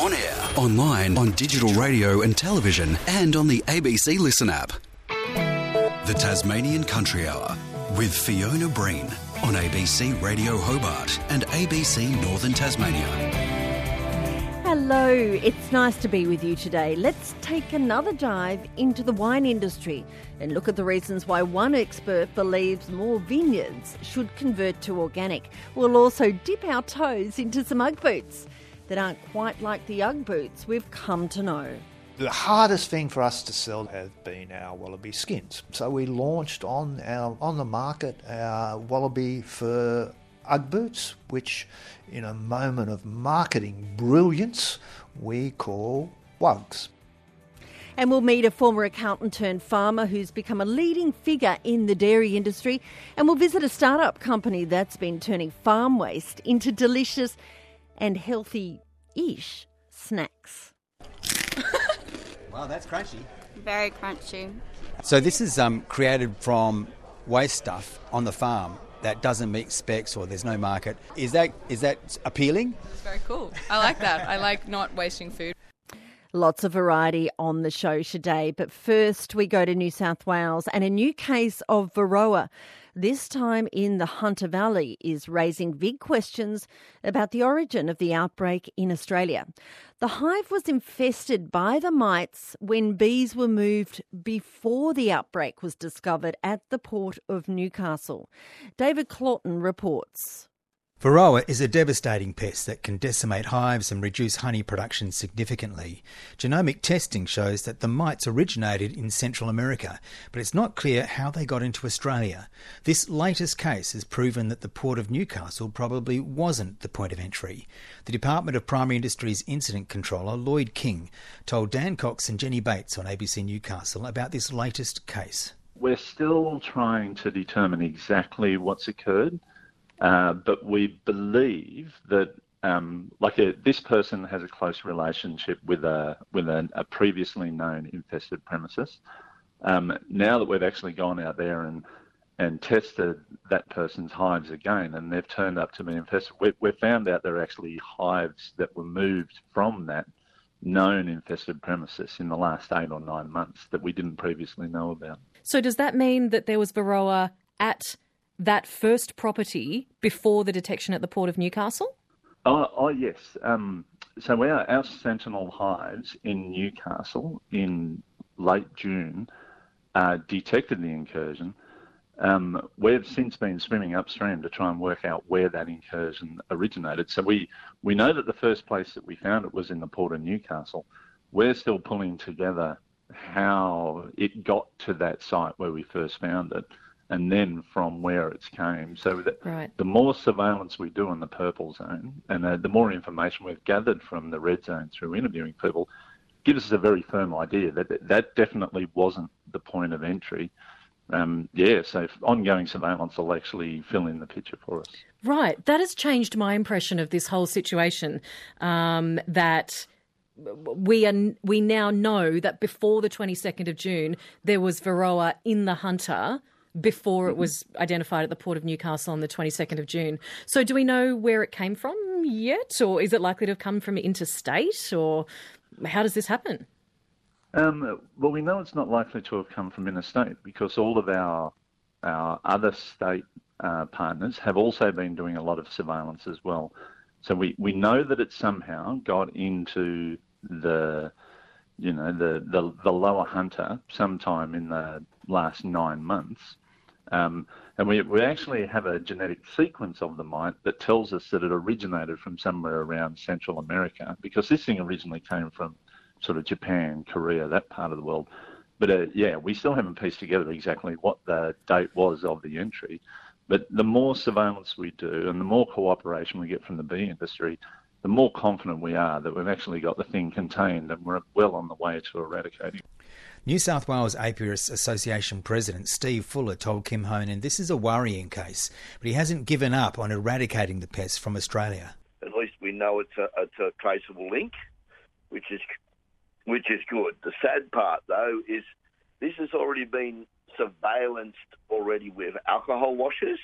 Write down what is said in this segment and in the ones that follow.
On air, online, on digital radio and television, and on the ABC Listen app. The Tasmanian Country Hour with Fiona Breen on ABC Radio Hobart and ABC Northern Tasmania. Hello, it's nice to be with you today. Let's take another dive into the wine industry and look at the reasons why one expert believes more vineyards should convert to organic. We'll also dip our toes into some Ugg boots that aren't quite like the Ugg boots we've come to know. The hardest thing for us to sell have been our wallaby skins. So we launched on our on the market our wallaby fur Ugg boots, which in a moment of marketing brilliance we call Wugs. And we'll meet a former accountant turned farmer who's become a leading figure in the dairy industry. And we'll visit a startup company that's been turning farm waste into delicious and healthy ish snacks. Wow, that's crunchy. Very crunchy. So this is um, created from waste stuff on the farm that doesn't meet specs or there's no market. Is that is that appealing? It's very cool. I like that. I like not wasting food. Lots of variety on the show today, but first we go to New South Wales and a new case of Varroa, this time in the Hunter Valley, is raising big questions about the origin of the outbreak in Australia. The hive was infested by the mites when bees were moved before the outbreak was discovered at the port of Newcastle. David Claughton reports. Varroa is a devastating pest that can decimate hives and reduce honey production significantly. Genomic testing shows that the mites originated in Central America, but it's not clear how they got into Australia. This latest case has proven that the Port of Newcastle probably wasn't the point of entry. The Department of Primary Industries Incident Controller, Lloyd King, told Dan Cox and Jenny Bates on ABC Newcastle about this latest case. We're still trying to determine exactly what's occurred. Uh, but we believe that, um, like a, this person has a close relationship with a with a, a previously known infested premises. Um, now that we've actually gone out there and and tested that person's hives again, and they've turned up to be infested, we, we've found out there are actually hives that were moved from that known infested premises in the last eight or nine months that we didn't previously know about. So does that mean that there was Varroa at that first property before the detection at the port of Newcastle? Oh, oh yes. Um, so our, our Sentinel hives in Newcastle in late June uh, detected the incursion. Um, we've since been swimming upstream to try and work out where that incursion originated. So we, we know that the first place that we found it was in the port of Newcastle. We're still pulling together how it got to that site where we first found it and then from where it's came. So the, right. the more surveillance we do in the purple zone, and uh, the more information we've gathered from the red zone through interviewing people, gives us a very firm idea that that definitely wasn't the point of entry. Um, yeah, so ongoing surveillance will actually fill in the picture for us. Right, that has changed my impression of this whole situation. Um, that we are we now know that before the 22nd of June there was Varroa in the hunter before it was identified at the port of Newcastle on the 22nd of June. So, do we know where it came from yet, or is it likely to have come from interstate, or how does this happen? Um, well, we know it's not likely to have come from interstate because all of our our other state uh, partners have also been doing a lot of surveillance as well. So we, we know that it somehow got into the you know the, the the lower hunter sometime in the last nine months, um, and we, we actually have a genetic sequence of the mite that tells us that it originated from somewhere around Central America, because this thing originally came from sort of Japan, Korea, that part of the world. But uh, yeah, we still haven't pieced together exactly what the date was of the entry. But the more surveillance we do and the more cooperation we get from the bee industry, the more confident we are that we've actually got the thing contained and we're well on the way to eradicating. New South Wales Apiarist Association President Steve Fuller told Kim Honan this is a worrying case, but he hasn't given up on eradicating the pest from Australia. At least we know it's a, it's a traceable link, which is which is good. The sad part, though, is this has already been surveillanced already with alcohol washers,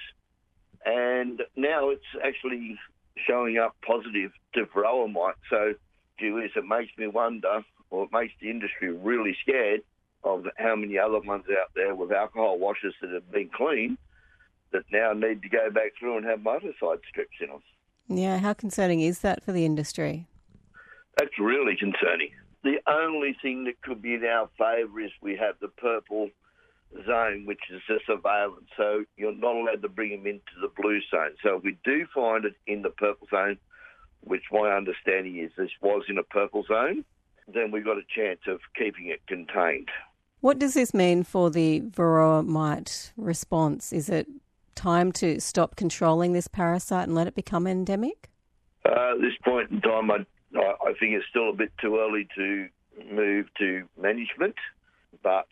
and now it's actually showing up positive to varroa. So to is it makes me wonder, or it makes the industry really scared of how many other ones out there with alcohol washes that have been cleaned that now need to go back through and have miticide strips in them. Yeah, how concerning is that for the industry? That's really concerning. The only thing that could be in our favour is we have the purple zone, which is the surveillance. So you're not allowed to bring them into the blue zone. So if we do find it in the purple zone, which my understanding is this was in a purple zone, then we've got a chance of keeping it contained. What does this mean for the varroa mite response? Is it time to stop controlling this parasite and let it become endemic? Uh, at this point in time, I, I think it's still a bit too early to move to management, but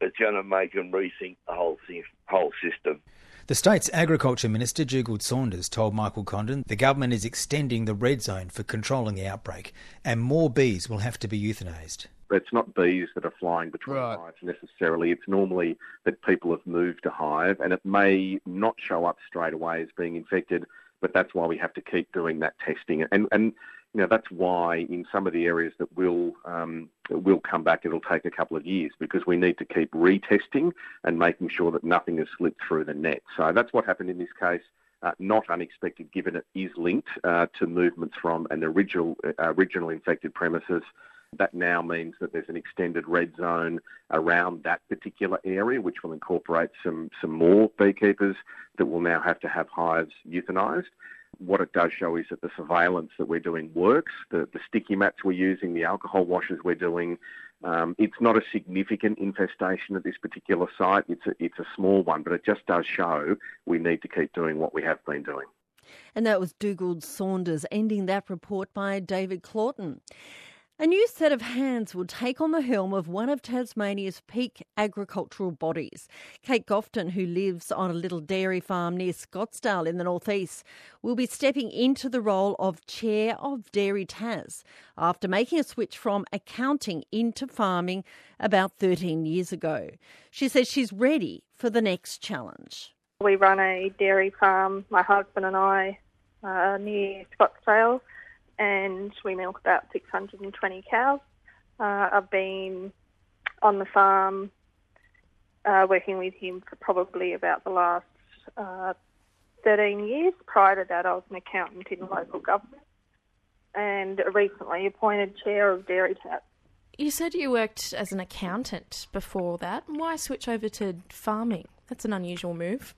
it's going to make them rethink the whole thing, whole system. The state's Agriculture Minister, Dugald Saunders, told Michael Condon the government is extending the red zone for controlling the outbreak, and more bees will have to be euthanised. It's not bees that are flying between right. hives necessarily. It's normally that people have moved a hive, and it may not show up straight away as being infected, but that's why we have to keep doing that testing. And, and know, that's why in some of the areas that will um, will come back, it'll take a couple of years because we need to keep retesting and making sure that nothing has slipped through the net. So that's what happened in this case. Uh, not unexpected, given it is linked uh, to movements from an original uh, original infected premises. That now means that there's an extended red zone around that particular area, which will incorporate some some more beekeepers that will now have to have hives euthanised what it does show is that the surveillance that we're doing works. The, the sticky mats we're using, the alcohol washes we're doing. Um, it's not a significant infestation at this particular site. It's a, it's a small one, but it just does show we need to keep doing what we have been doing. And that was Dugald Saunders ending that report by David Claughton. A new set of hands will take on the helm of one of Tasmania's peak agricultural bodies. Kate Gofton, who lives on a little dairy farm near Scottsdale in the northeast, will be stepping into the role of Chair of Dairy Tas after making a switch from accounting into farming about 13 years ago. She says she's ready for the next challenge. We run a dairy farm, my husband and I, uh, near Scottsdale and we milk about 620 cows. Uh, I've been on the farm uh, working with him for probably about the last uh, 13 years. Prior to that, I was an accountant in local government and recently appointed chair of Dairy Tas. You said you worked as an accountant before that. Why switch over to farming? That's an unusual move.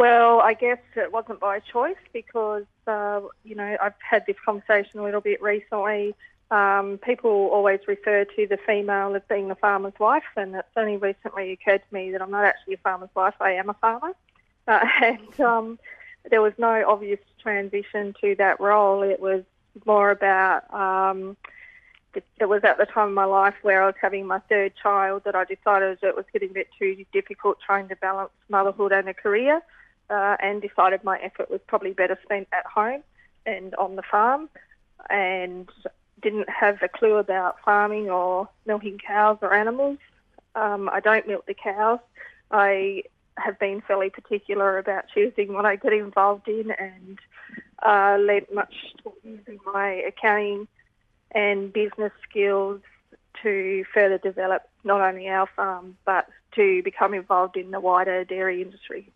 Well, I guess it wasn't by choice because, uh, you know, I've had this conversation a little bit recently. Um, people always refer to the female as being the farmer's wife, and it's only recently occurred to me that I'm not actually a farmer's wife, I am a farmer. Uh, and um, there was no obvious transition to that role. It was more about, um, it, it was at the time of my life where I was having my third child that I decided it was getting a bit too difficult trying to balance motherhood and a career uh, and decided my effort was probably better spent at home and on the farm and didn't have a clue about farming or milking cows or animals. Um, I don't milk the cows. I have been fairly particular about choosing what I get involved in and uh, lent much to using my accounting and business skills to further develop not only our farm but to become involved in the wider dairy industry.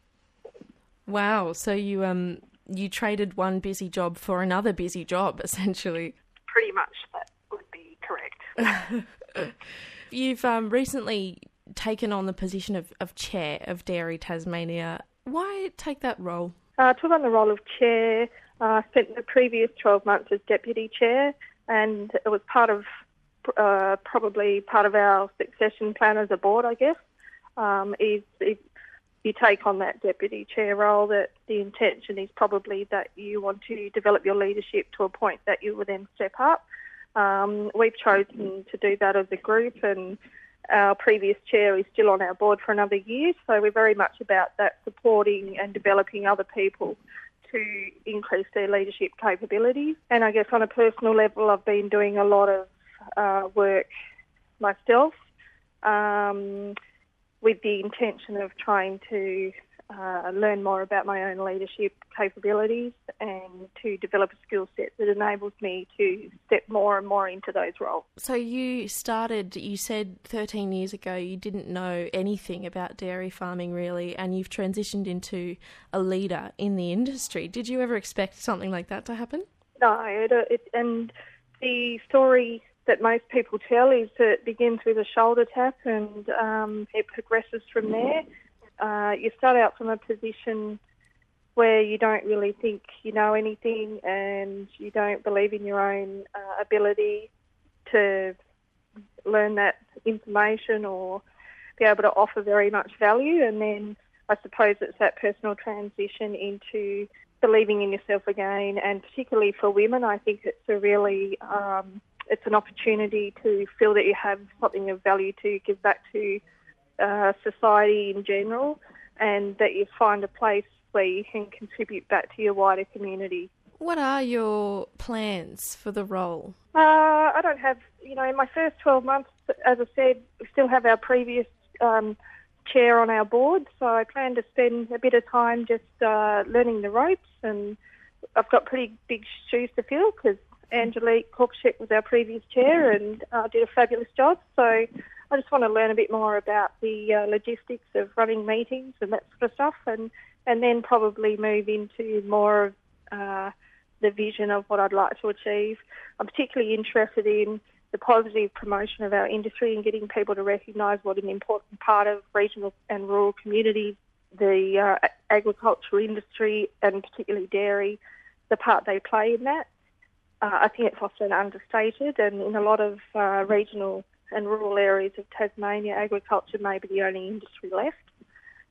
Wow. So you um you traded one busy job for another busy job, essentially. Pretty much, that would be correct. You've um, recently taken on the position of, of chair of Dairy Tasmania. Why take that role? Uh, I took on the role of chair. I uh, spent the previous 12 months as deputy chair, and it was part of uh, probably part of our succession plan as a board, I guess. Um, is, is you take on that deputy chair role, that the intention is probably that you want to develop your leadership to a point that you will then step up. Um, we've chosen to do that as a group, and our previous chair is still on our board for another year. So we're very much about that supporting and developing other people to increase their leadership capabilities. And I guess on a personal level, I've been doing a lot of uh, work myself. Um, with the intention of trying to uh, learn more about my own leadership capabilities and to develop a skill set that enables me to step more and more into those roles. So you started, you said 13 years ago you didn't know anything about dairy farming really, and you've transitioned into a leader in the industry. Did you ever expect something like that to happen? No, it, it, and the story that most people tell is that it begins with a shoulder tap and um, it progresses from there uh, you start out from a position where you don't really think you know anything and you don't believe in your own uh, ability to learn that information or be able to offer very much value. And then I suppose it's that personal transition into believing in yourself again. And particularly for women, I think it's a really um, it's an opportunity to feel that you have something of value to give back to uh, society in general, and that you find a place where you can contribute back to your wider community. What are your plans for the role? Uh, I don't have, you know, in my first 12 months, as I said, we still have our previous um, chair on our board, so I plan to spend a bit of time just uh, learning the ropes, and I've got pretty big shoes to fill because Angelique Korkschek was our previous chair and uh, did a fabulous job. So I just want to learn a bit more about the uh, logistics of running meetings and that sort of stuff, and and then probably move into more of uh, the vision of what I'd like to achieve. I'm particularly interested in the positive promotion of our industry and getting people to recognise what an important part of regional and rural communities, the uh, agricultural industry and particularly dairy, the part they play in that. Uh, I think it's often understated, and in a lot of uh, regional and rural areas of Tasmania, agriculture may be the only industry left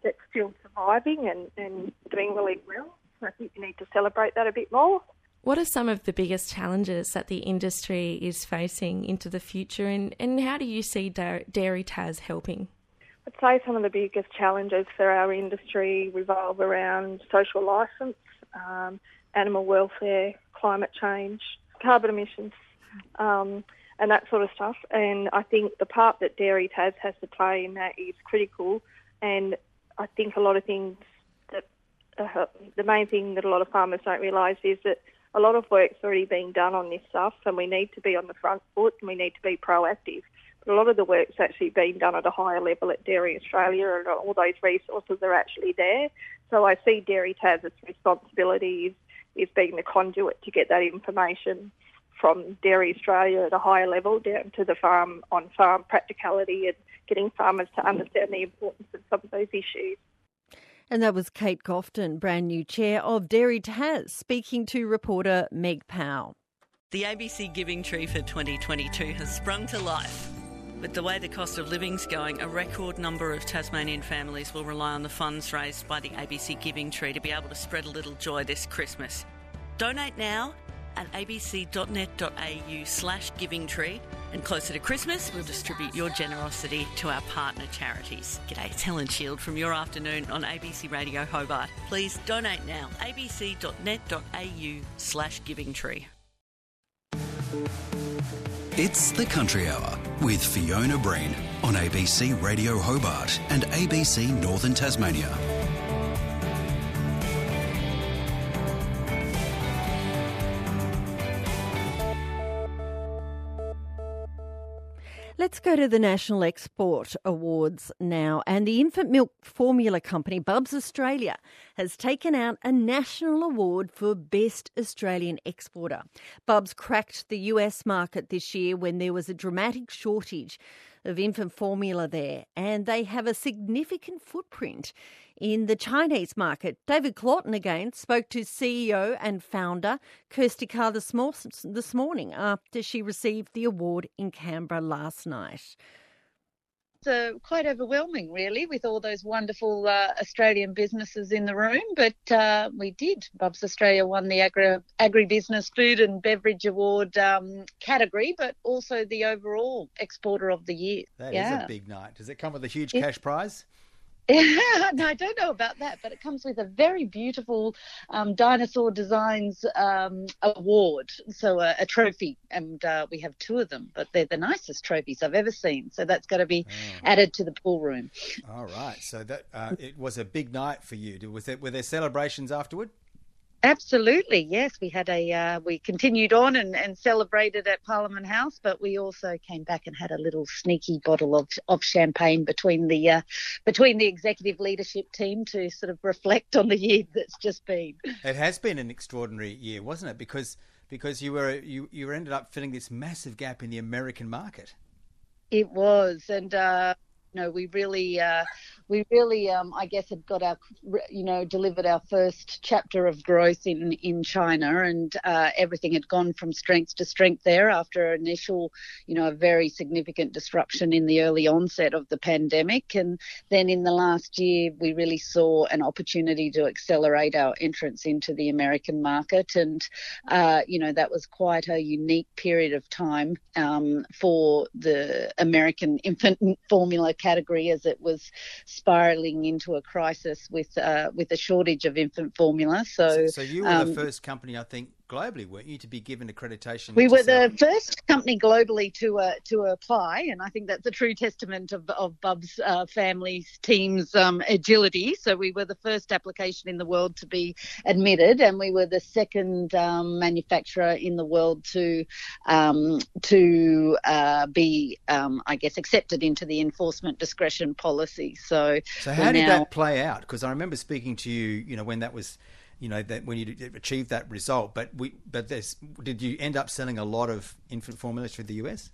that's still surviving and, and doing really well. I think we need to celebrate that a bit more. What are some of the biggest challenges that the industry is facing into the future, and, and how do you see Dairy Tas helping? I'd say some of the biggest challenges for our industry revolve around social licence, um, animal welfare, climate change, carbon emissions. Um, and that sort of stuff. And I think the part that Dairy Tas has to play in that is critical. And I think a lot of things that uh, the main thing that a lot of farmers don't realise is that a lot of work's already being done on this stuff, and we need to be on the front foot and we need to be proactive. But a lot of the work's actually being done at a higher level at Dairy Australia, and all those resources are actually there. So I see Dairy Tas' responsibility is, is being the conduit to get that information from Dairy Australia at a higher level down to the farm on farm practicality and getting farmers to understand the importance of some of those issues. And that was Kate Gofton, brand new chair of Dairy Tas, speaking to reporter Meg Powell. The ABC Giving Tree for 2022 has sprung to life. With the way the cost of living's going, a record number of Tasmanian families will rely on the funds raised by the ABC Giving Tree to be able to spread a little joy this Christmas. Donate now at abc.net.au slash giving tree. And closer to Christmas, we'll distribute your generosity to our partner charities. G'day, it's Helen Shield from Your Afternoon on ABC Radio Hobart. Please donate now. abc.net.au slash giving tree. It's the Country Hour with Fiona Breen on ABC Radio Hobart and ABC Northern Tasmania. Let's go to the National Export Awards now. And the infant milk formula company, Bubs Australia, has taken out a national award for Best Australian Exporter. Bubs cracked the US market this year when there was a dramatic shortage of infant formula there, and they have a significant footprint in the Chinese market. David Claughton again spoke to CEO and founder Kristy Carr this, mor- this morning after she received the award in Canberra last night. Uh, quite overwhelming, really, with all those wonderful uh, Australian businesses in the room. But uh, we did. Bubs Australia won the agri agribusiness food and beverage award um, category, but also the overall exporter of the year. That yeah. is a big night. Does it come with a huge cash prize? no, I don't know about that, but it comes with a very beautiful um, Dinosaur Designs um, award, so a, a trophy, and uh, we have two of them. But they're the nicest trophies I've ever seen, so that's got to be oh. added to the pool room. All right, so that uh, it was a big night for you. Was there were there celebrations afterward? Absolutely, yes. We had a uh, we continued on and, and celebrated at Parliament House, but we also came back and had a little sneaky bottle of, of champagne between the uh, between the executive leadership team to sort of reflect on the year that's just been. It has been an extraordinary year, wasn't it? Because because you were you you ended up filling this massive gap in the American market. It was, and uh, know, we really, uh, we really, um, I guess, had got our, you know, delivered our first chapter of growth in in China, and uh, everything had gone from strength to strength there after initial, you know, a very significant disruption in the early onset of the pandemic, and then in the last year we really saw an opportunity to accelerate our entrance into the American market, and uh, you know that was quite a unique period of time um, for the American infant formula category as it was spiraling into a crisis with uh, with a shortage of infant formula. So, so, so you were um, the first company, I think, globally, weren't you, to be given accreditation? We were sell? the first company globally to uh, to apply, and I think that's a true testament of, of Bub's uh, family's team's um, agility. So we were the first application in the world to be admitted, and we were the second um, manufacturer in the world to um, to uh, be, um, I guess, accepted into the enforcement discretion policy. So, so how did now... that play out? Because I remember speaking to you, you know, when that was you know that when you achieve that result. But we, but did you end up selling a lot of infant formulas through the US?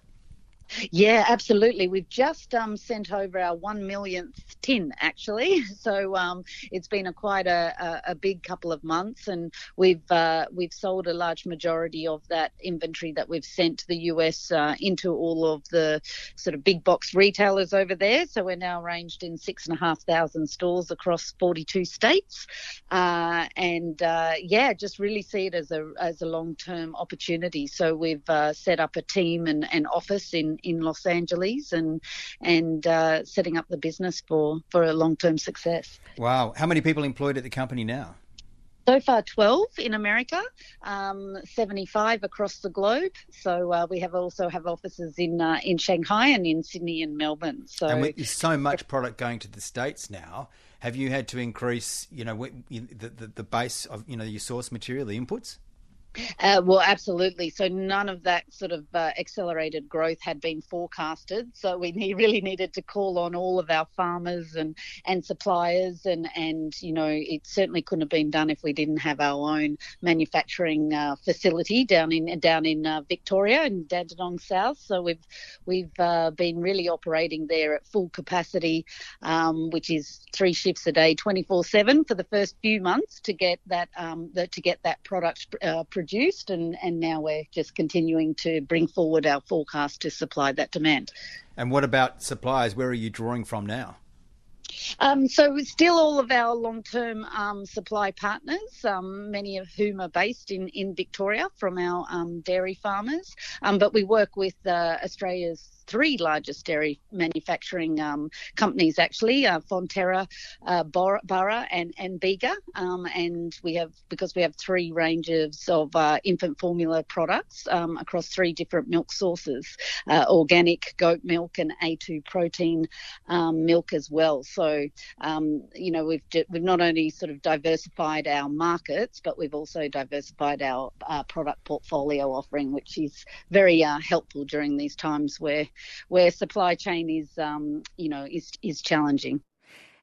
Yeah, absolutely. We've just um, sent over our one millionth tin, actually. So um, it's been a quite a, a, a, big couple of months, and we've uh, we've sold a large majority of that inventory that we've sent to the US uh, into all of the sort of big box retailers over there. So we're now ranged in six and a half thousand stores across 42 states, uh, and uh, yeah, just really see it as a as a long term opportunity. So we've uh, set up a team and an office in in Los Angeles and and uh, setting up the business for for a long term success. Wow, how many people employed at the company now? So far, 12 in America, um, 75 across the globe. So uh, we have also have offices in uh, in Shanghai and in Sydney and Melbourne. So and with so much product going to the states now, have you had to increase, you know, the, the, the base of you know your source material, the inputs? Uh, well, absolutely. So none of that sort of uh, accelerated growth had been forecasted. So we really needed to call on all of our farmers and, and suppliers, and, and you know it certainly couldn't have been done if we didn't have our own manufacturing uh, facility down in down in uh, Victoria in Dandenong South. So we've we've uh, been really operating there at full capacity, um, which is three shifts a day, 24/7 for the first few months to get that um, the, to get that product uh, produced, and, and now we're just continuing to bring forward our forecast to supply that demand. And what about suppliers? Where are you drawing from now? Um, so still all of our long-term um, supply partners, um, many of whom are based in, in Victoria from our um, dairy farmers, um, but we work with uh, Australia's three largest dairy manufacturing um, companies, actually uh, Fonterra, uh, Burra, and, and Bega. Um, and we have, because we have three ranges of uh, infant formula products um, across three different milk sources uh, organic goat milk and A2 protein um, milk as well. So, um, you know, we've, we've not only sort of diversified our markets, but we've also diversified our uh, product portfolio offering, which is very uh, helpful during these times where where supply chain is, um, you know, is is challenging.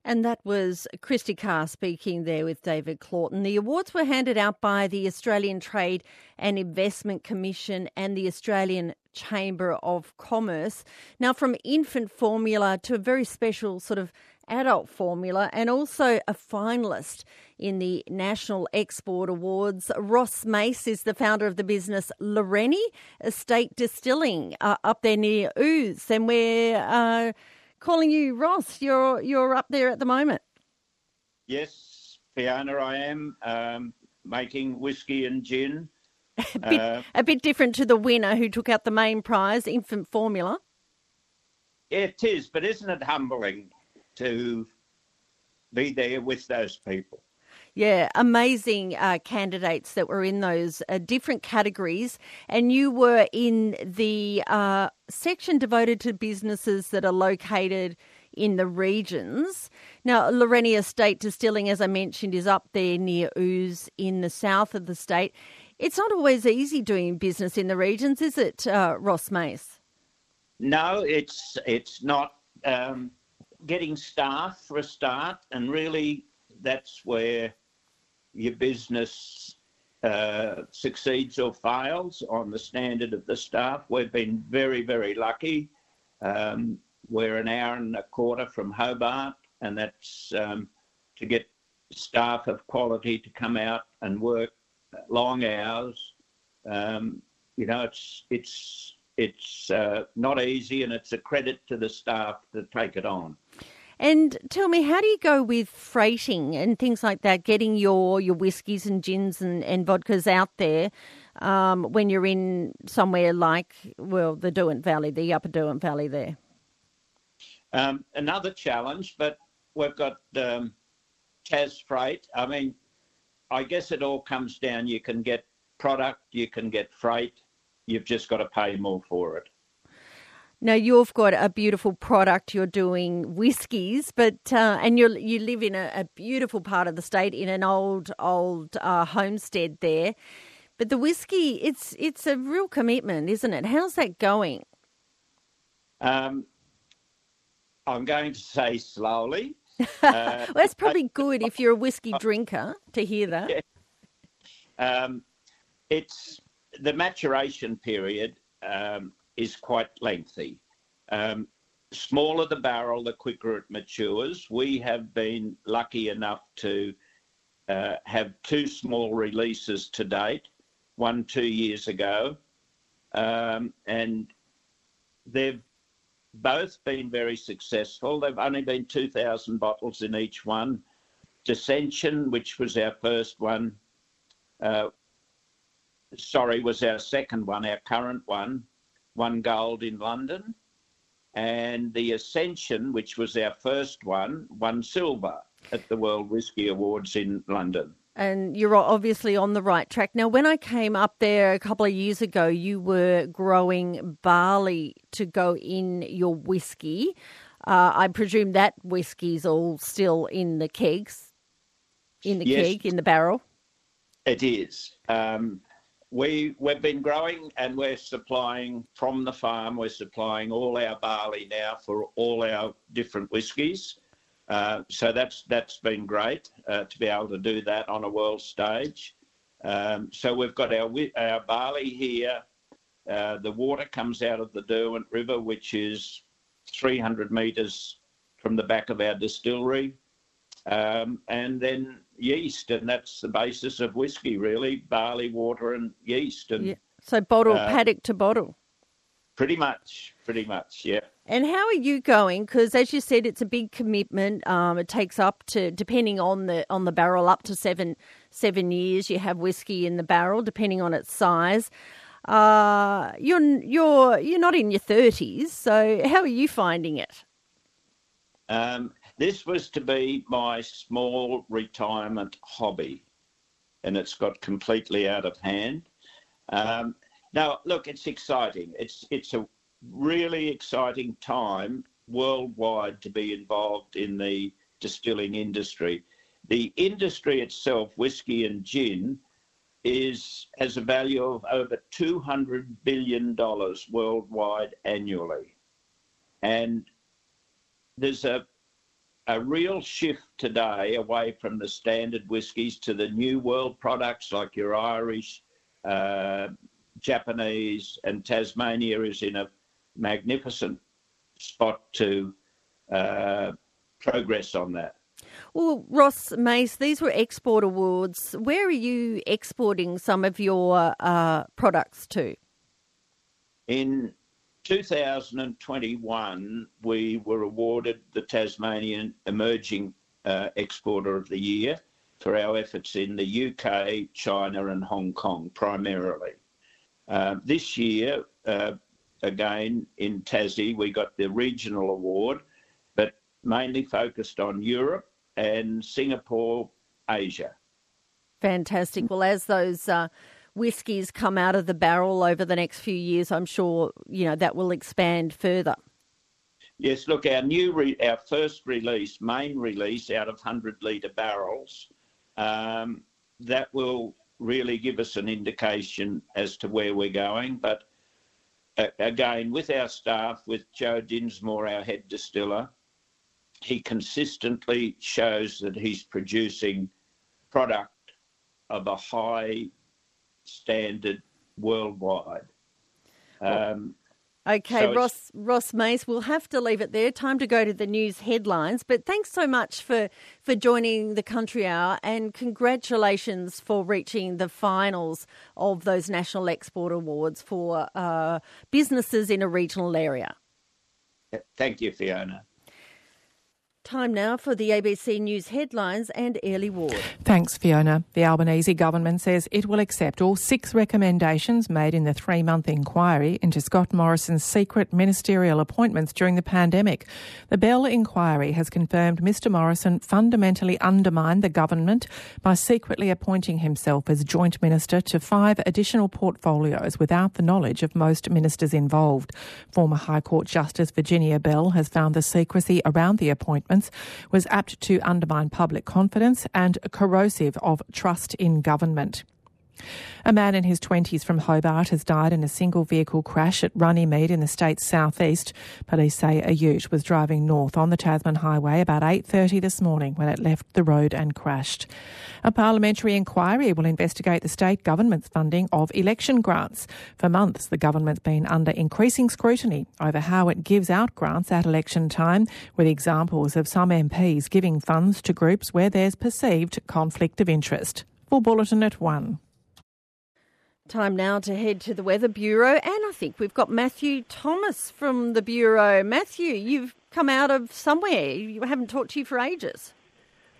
And that was Kristy Carr speaking there with David Claughton. The awards were handed out by the Australian Trade and Investment Commission and the Australian Chamber of Commerce. Now, from infant formula to a very special sort of adult formula and also a finalist in the National Export Awards. Ross Mace is the founder of the business Lawrenny Estate Distilling uh, up there near Ouse. And we're uh, calling you Ross. You're, you're up there at the moment. Yes, Fiona, I am um, making whiskey and gin. a, bit, uh, a bit different to the winner who took out the main prize, infant formula. It is, but isn't it humbling to be there with those people. Yeah, amazing uh, candidates that were in those uh, different categories. And you were in the uh, section devoted to businesses that are located in the regions. Now, Lawrenny Estate Distilling, as I mentioned, is up there near Ouse in the south of the state. It's not always easy doing business in the regions, is it, uh, Ross Mace? No, it's it's not. Um, getting staff for a start, and really that's where your business uh, succeeds or fails on the standard of the staff. We've been very, very lucky. Um, we're an hour and a quarter from Hobart, and that's um, to get staff of quality to come out and work long hours. Um, you know, it's it's it's uh, not easy, and it's a credit to the staff to take it on. And tell me, how do you go with freighting and things like that, getting your, your whiskies and gins and, and vodkas out there um, when you're in somewhere like, well, the Derwent Valley, the upper Derwent Valley there? Um, another challenge, but we've got um, Tas Freight. I mean, I guess it all comes down you can get product, you can get freight, you've just got to pay more for it. Now you've got a beautiful product. You're doing whiskies, but uh, and you you live in a, a, beautiful part of the state in an old old uh, homestead there. But the whiskey, it's it's a real commitment, isn't it? How's that going? Um, I'm going to say slowly. Uh, well, that's probably good if you're a whiskey drinker to hear that. Yeah. Um, it's the maturation period. Um, is quite lengthy. Um, smaller the barrel, the quicker it matures. We have been lucky enough to uh, have two small releases to date, one two years ago, um, and they've both been very successful. They've only been 2,000 bottles in each one. Dissension, which was our first one, uh, sorry, was our second one, our current one, won gold in London. And the Ascension, which was our first one, won silver at the World Whisky Awards in London. And you're obviously on the right track. Now, when I came up there a couple of years ago, you were growing barley to go in your whiskey. Uh, I presume that whiskey's all still in the kegs, in the yes, keg, in the barrel. It is. Um, we we've been growing and we're supplying from the farm. We're supplying all our barley now for all our different whiskies. Uh, so that's that's been great uh, to be able to do that on a world stage. Um, so we've got our our barley here. Uh, the water comes out of the Derwent River, which is 300 metres from the back of our distillery. Um, and then yeast, and that's the basis of whiskey, really barley, water, and yeast. And yeah. so, bottle uh, paddock to bottle. Pretty much, pretty much, yeah. And how are you going? Because as you said, it's a big commitment. Um, it takes up to, depending on the on the barrel, up to seven seven years. You have whiskey in the barrel, depending on its size. Uh, you're you're you're not in your thirties, so how are you finding it? Um, this was to be my small retirement hobby, and it's got completely out of hand. Um, now, look, it's exciting. It's it's a really exciting time worldwide to be involved in the distilling industry. The industry itself, whiskey and gin, is has a value of over two hundred billion dollars worldwide annually, and there's a a real shift today away from the standard whiskies to the new world products like your Irish, uh, Japanese, and Tasmania is in a magnificent spot to uh, progress on that. Well, Ross Mace, these were export awards. Where are you exporting some of your uh, products to? In 2021, we were awarded the Tasmanian Emerging uh, Exporter of the Year for our efforts in the UK, China, and Hong Kong primarily. Uh, this year, uh, again in Tassie, we got the regional award, but mainly focused on Europe, and Singapore, Asia. Fantastic. Well, as those uh, whiskies come out of the barrel over the next few years, I'm sure you know that will expand further. Yes, look, our new, re- our first release, main release out of hundred litre barrels, um, that will really give us an indication as to where we're going. But uh, again, with our staff, with Joe Dinsmore, our head distiller, he consistently shows that he's producing product of a high standard worldwide. Um, Okay, So Ross Ross Mace, we'll have to leave it there. Time to go to the news headlines. But thanks so much for for joining the Country Hour, and congratulations for reaching the finals of those National Export Awards for uh, businesses in a regional area. thank you, Fiona. Time now for the ABC News headlines and Airlie Ward. Thanks, Fiona. The Albanese government says it will accept all six recommendations made in the three month inquiry into Scott Morrison's secret ministerial appointments during the pandemic. The Bell inquiry has confirmed Mr Morrison fundamentally undermined the government by secretly appointing himself as joint minister to five additional portfolios without the knowledge of most ministers involved. Former High Court Justice Virginia Bell has found the secrecy around the was apt to undermine public confidence and corrosive of trust in government. A man in his 20s from Hobart has died in a single vehicle crash at Runnymede in the state's southeast. Police say a ute was driving north on the Tasman Highway about 8:30 this morning when it left the road and crashed. A parliamentary inquiry will investigate the state government's funding of election grants. For months the government's been under increasing scrutiny over how it gives out grants at election time, with examples of some MPs giving funds to groups where there's perceived conflict of interest. Full bulletin at 1. Time now to head to the Weather Bureau, and I think we've got Matthew Thomas from the Bureau. Matthew, you've come out of somewhere. You haven't talked to you for ages.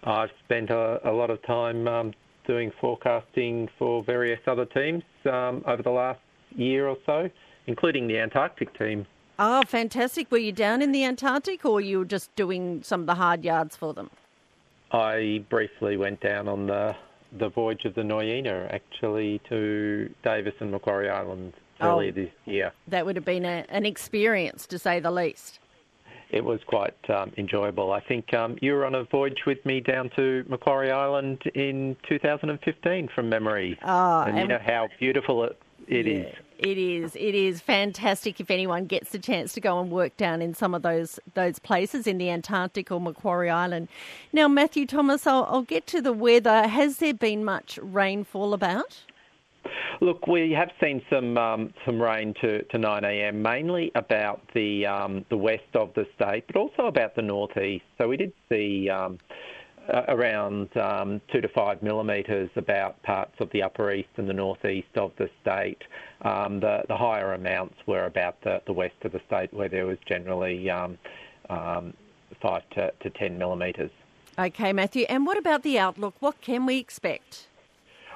I've spent a, a lot of time um, doing forecasting for various other teams um, over the last year or so, including the Antarctic team. Oh, fantastic. Were you down in the Antarctic or you were just doing some of the hard yards for them? I briefly went down on the the voyage of the Nuyina, actually, to Davis and Macquarie Islands earlier Oh. this year. That would have been a, an experience, to say the least. It was quite um, enjoyable. I think um, you were on a voyage with me down to Macquarie Island in 2015, from memory. Ah, and you know how beautiful it, it is. It is. It is fantastic if anyone gets the chance to go and work down in some of those those places in the Antarctic or Macquarie Island. Now, Matthew Thomas, I'll, I'll get to the weather. Has there been much rainfall about? Look, we have seen some um, some rain to, to 9 a.m. mainly about the um, the west of the state, but also about the northeast. So we did see um, around um, two to five millimetres about parts of the upper east and the northeast of the state. Um, the the higher amounts were about the, the west of the state, where there was generally um, um, five to, to ten millimetres. Okay, Matthew. And what about the outlook? What can we expect?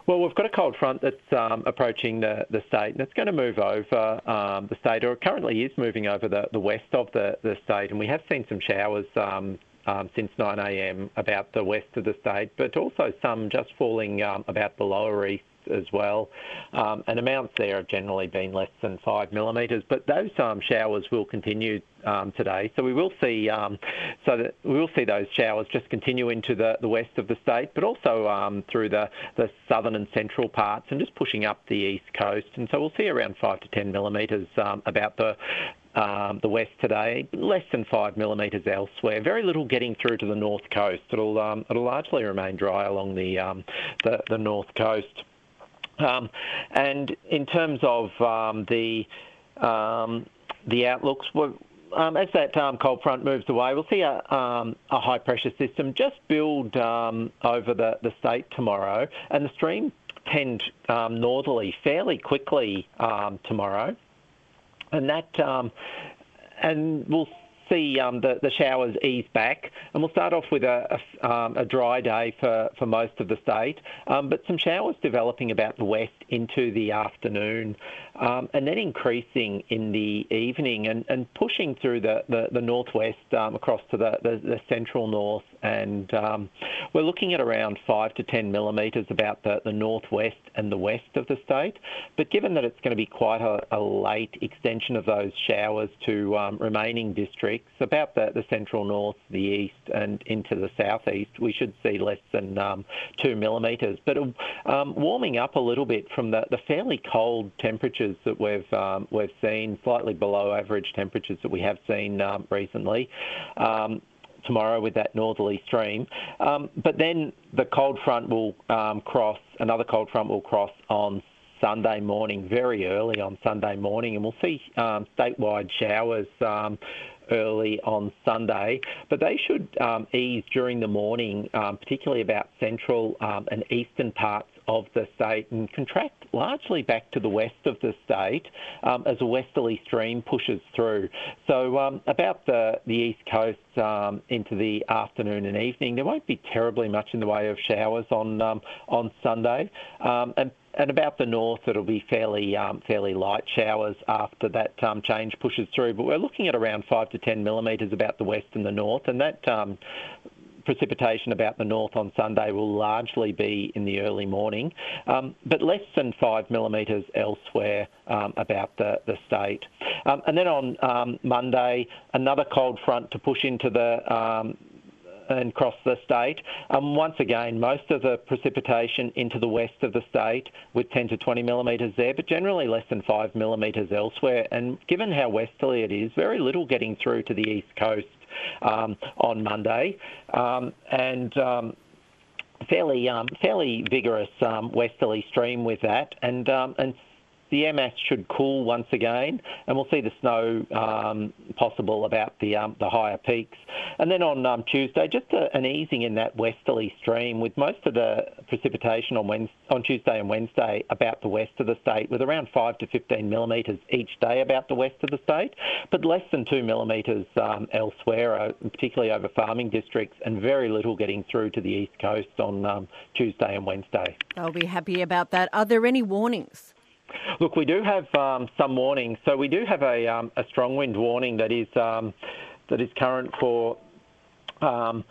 Well, we've got a cold front that's um, approaching the, the state, and it's going to move over um, the state, or it currently is moving over the, the west of the, the state. And we have seen some showers um, um, since 9 a.m. about the west of the state, but also some just falling um, about the lower east as well. Um, and amounts there have generally been less than five millimetres, but those um, showers will continue um, today. So we will see, um, so that we will see those showers just continue into the, the west of the state, but also um, through the, the southern and central parts, and just pushing up the east coast. And so we'll see around five to ten millimetres um, about the um, the west today, less than five millimetres elsewhere. Very little getting through to the north coast. It'll um, it'll largely remain dry along the um, the, the north coast. Um, and in terms of um, the um, the outlooks, um, as that um, cold front moves away, we'll see a, um, a high pressure system just build over the, the state tomorrow, and the stream tend northerly fairly quickly tomorrow, and that um, and we'll see um, the, the showers ease back, and we'll start off with a, a, um, a dry day for, for most of the state, um, but some showers developing about the west into the afternoon, um, and then increasing in the evening and, and pushing through the, the, the northwest um, across to the, the, the, central north. And um, we're looking at around 5 to 10 millimetres about the, the northwest and the west of the state. But given that it's going to be quite a, a late extension of those showers to remaining districts, about the, the central north, the east, and into the southeast, we should see less than um, two millimetres. But um, warming up a little bit from the, the fairly cold temperatures that we've um, we've seen, slightly below average temperatures that we have seen um, recently um, tomorrow with that northerly stream. Um, but then the cold front will um, cross, another cold front will cross on Sunday morning, very early on Sunday morning, and we'll see um, statewide showers um, early on Sunday, but they should um, ease during the morning, um, particularly about central um, and eastern parts of the state and contract largely back to the west of the state um, as a westerly stream pushes through. So um, about the, the east coast um, into the afternoon and evening, there won't be terribly much in the way of showers on um, on Sunday, um, and and about the north, it'll be fairly um, fairly light showers after that um, change pushes through. But we're looking at around five to ten millimetres about the west and the north, and that um, precipitation about the north on Sunday will largely be in the early morning, um, but less than five millimetres elsewhere um, about the, the state. Um, and then on um, Monday, another cold front to push into the um, and across the state. Um, once again, most of the precipitation into the west of the state with 10 to 20 millimetres there, but generally less than 5 millimetres elsewhere. And given how westerly it is, very little getting through to the east coast um, on Monday. Um, and um, fairly um, fairly vigorous um, westerly stream with that, and um, and the MS should cool once again, and we'll see the snow um, possible about the um, the higher peaks. And then on um, Tuesday, just a, an easing in that westerly stream, with most of the precipitation on Wednesday, on Tuesday and Wednesday about the west of the state, with around five to 15 millimetres each day about the west of the state, but less than two millimetres um, elsewhere, uh, particularly over farming districts, and very little getting through to the east coast on um, Tuesday and Wednesday. I'll be happy about that. Are there any warnings? Look, we do have um, some warnings. So we do have a, um, a strong wind warning that is um, that is current for um,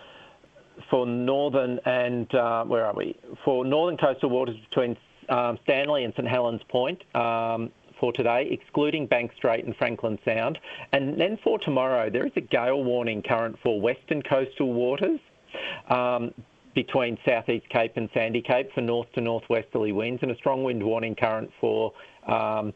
for northern and uh, where are we? For northern coastal waters between um, Stanley and St Helens Point um, for today, excluding Bank Strait and Franklin Sound. And then for tomorrow, there is a gale warning current for western coastal waters. Between Southeast Cape and Sandy Cape for north to northwesterly winds and a strong wind warning current for um,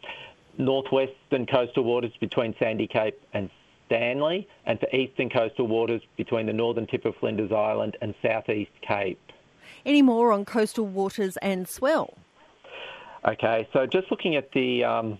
northwestern coastal waters between Sandy Cape and Stanley and for eastern coastal waters between the northern tip of Flinders Island and Southeast Cape. Any more on coastal waters and swell? Okay, so just looking at the um,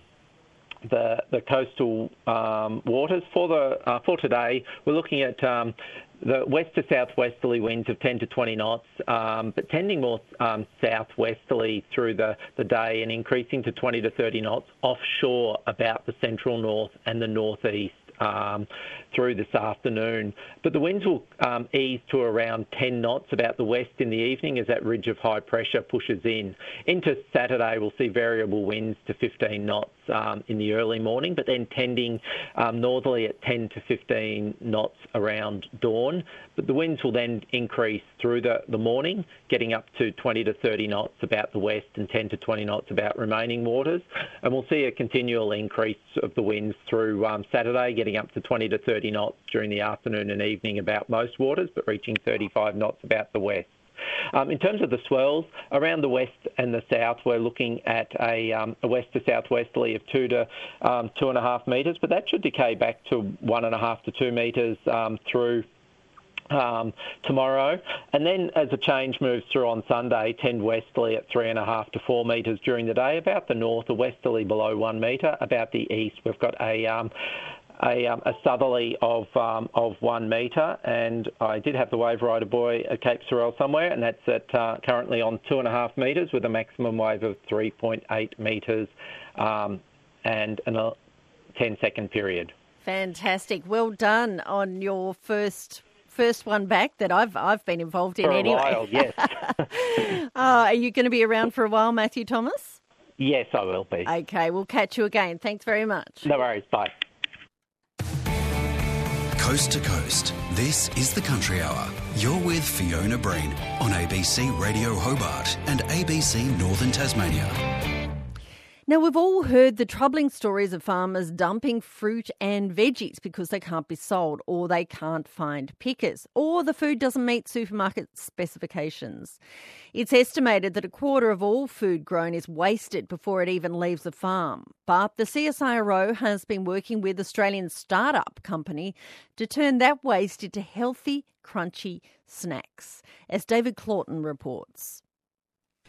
the, the coastal um, waters for the uh, for today, we're looking at um, the west to southwesterly winds of 10 to 20 knots, um, but tending more um, southwesterly through the, the day and increasing to 20 to 30 knots offshore about the central north and the northeast um, through this afternoon. But the winds will um, ease to around 10 knots about the west in the evening as that ridge of high pressure pushes in. Into Saturday, we'll see variable winds to 15 knots in the early morning, but then tending um, northerly at 10 to 15 knots around dawn. But the winds will then increase through the, the morning, getting up to 20 to 30 knots about the west and 10 to 20 knots about remaining waters. And we'll see a continual increase of the winds through um, Saturday, getting up to 20 to 30 knots during the afternoon and evening about most waters, but reaching 35 knots about the west. Um, in terms of the swells, around the west and the south, we're looking at a, um, a west to southwesterly of two to um, two and a half metres, but that should decay back to one and a half to two metres um, through um, tomorrow. And then as a change moves through on Sunday, tend westerly at three and a half to four metres during the day. About the north, a westerly below one metre. About the east, we've got a um, a, um, a southerly of um, of one metre, and I did have the wave rider buoy at Cape Sorell somewhere, and that's at uh, currently on two and a half metres with a maximum wave of 3.8 metres um, and a 10 second period. Fantastic. Well done on your first first one back that I've I've been involved in For a anyway. while, yes. uh, are you going to be around for a while, Matthew Thomas? yes, I will be. Okay, we'll catch you again. Thanks very much. No worries. Bye. Coast to coast, this is the Country Hour. You're with Fiona Breen on ABC Radio Hobart and ABC Northern Tasmania. Now, we've all heard the troubling stories of farmers dumping fruit and veggies because they can't be sold or they can't find pickers or the food doesn't meet supermarket specifications. It's estimated that a quarter of all food grown is wasted before it even leaves the farm. But the CSIRO has been working with Australian startup company to turn that waste into healthy, crunchy snacks, as David Claughton reports.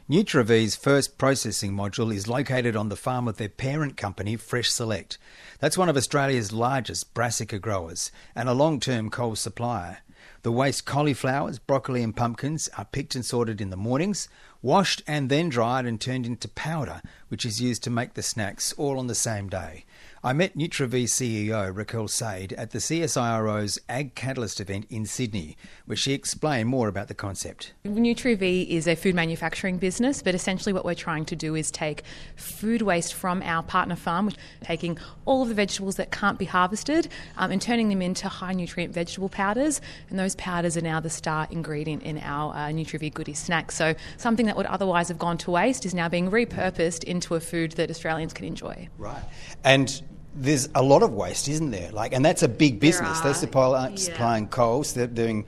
NutriV's first processing module is located on the farm of their parent company, Fresh Select. That's one of Australia's largest brassica growers and a long term Coles supplier. The waste cauliflowers, broccoli, and pumpkins are picked and sorted in the mornings, washed and then dried and turned into powder, which is used to make the snacks all on the same day. I met NutriV CEO Raquel Sade at the CSIRO's Ag Catalyst event in Sydney, where she explained more about the concept. NutriV is a food manufacturing business, but essentially what we're trying to do is take food waste from our partner farm, taking all of the vegetables that can't be harvested um, and turning them into high nutrient vegetable powders. And those powders are now the star ingredient in our uh, NutriV Goodies snacks. So something that would otherwise have gone to waste is now being repurposed into a food that Australians can enjoy. Right. And there's a lot of waste, isn't there? Like, and that's a big business. They're supply, yeah. supplying Coles. They're doing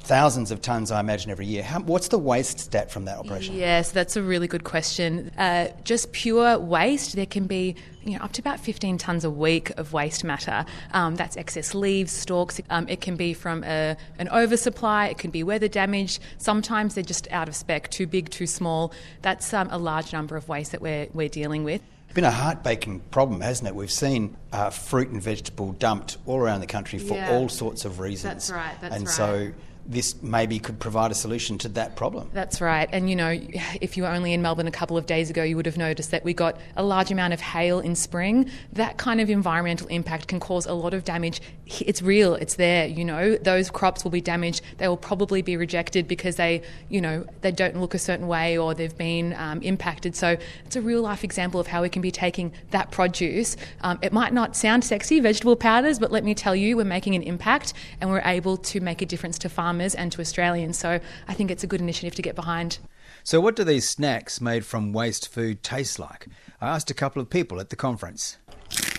thousands of tons, I imagine, every year. How, what's the waste stat from that operation? Yes, that's a really good question. Uh, just pure waste, there can be you know, up to about 15 tonnes a week of waste matter. Um, that's excess leaves, stalks. Um, it can be from a, an oversupply, it can be weather damage. Sometimes they're just out of spec, too big, too small. That's um, a large number of waste that we're, we're dealing with. It's been a heartbreaking problem, hasn't it? We've seen uh, fruit and vegetable dumped all around the country for Yeah. all sorts of reasons. That's right, that's and right. so this maybe could provide a solution to that problem. That's right. And you know, if you were only in Melbourne a couple of days ago, you would have noticed that we got a large amount of hail in spring. That kind of environmental impact can cause a lot of damage. It's real, it's there, you know. Those crops will be damaged. They will probably be rejected because they, you know, they don't look a certain way or they've been um, impacted. So it's a real life example of how we can be taking that produce. Um, it might not sound sexy, vegetable powders, but let me tell you, we're making an impact and we're able to make a difference to farmers and to Australians. So I think it's a good initiative to get behind. So, what do these snacks made from waste food taste like? I asked a couple of people at the conference.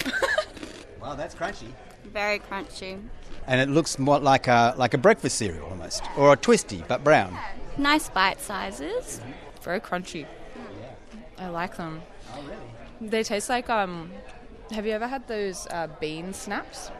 wow, that's crunchy. Very crunchy. And it looks more like a like a breakfast cereal almost, or a twisty but brown. Nice bite sizes. Very crunchy. I like them. Oh, really? They taste like um. Have you ever had those uh, bean snaps?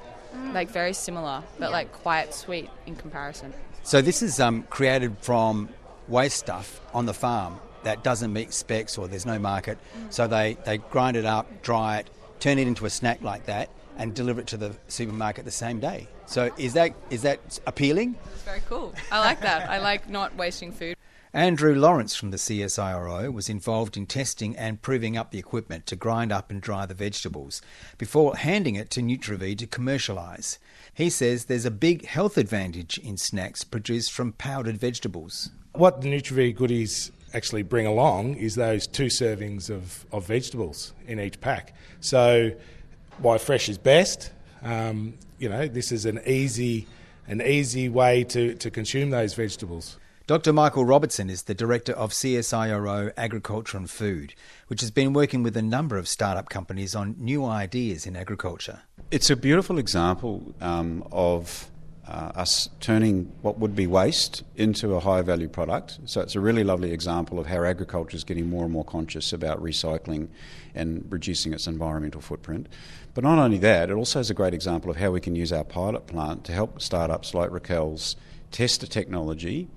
Like very similar, but like quite sweet in comparison. So this is um, created from waste stuff on the farm that doesn't meet specs or there's no market. So they, they grind it up, dry it, turn it into a snack like that, and deliver it to the supermarket the same day. So is that is that appealing? It's very cool. I like that. I like not wasting food. Andrew Lawrence from the CSIRO was involved in testing and proving up the equipment to grind up and dry the vegetables before handing it to NutriV to commercialise. He says there's a big health advantage in snacks produced from powdered vegetables. What the NutriV goodies actually bring along is those two servings of, of vegetables in each pack. So, why fresh is best? Um, you know, this is an easy, an easy way to, to consume those vegetables. Dr. Michael Robertson is the director of CSIRO Agriculture and Food, which has been working with a number of startup companies on new ideas in agriculture. It's a beautiful example um, of uh, us turning what would be waste into a high value product. So it's a really lovely example of how agriculture is getting more and more conscious about recycling and reducing its environmental footprint. But not only that, it also is a great example of how we can use our pilot plant to help startups like Raquel's test the technology,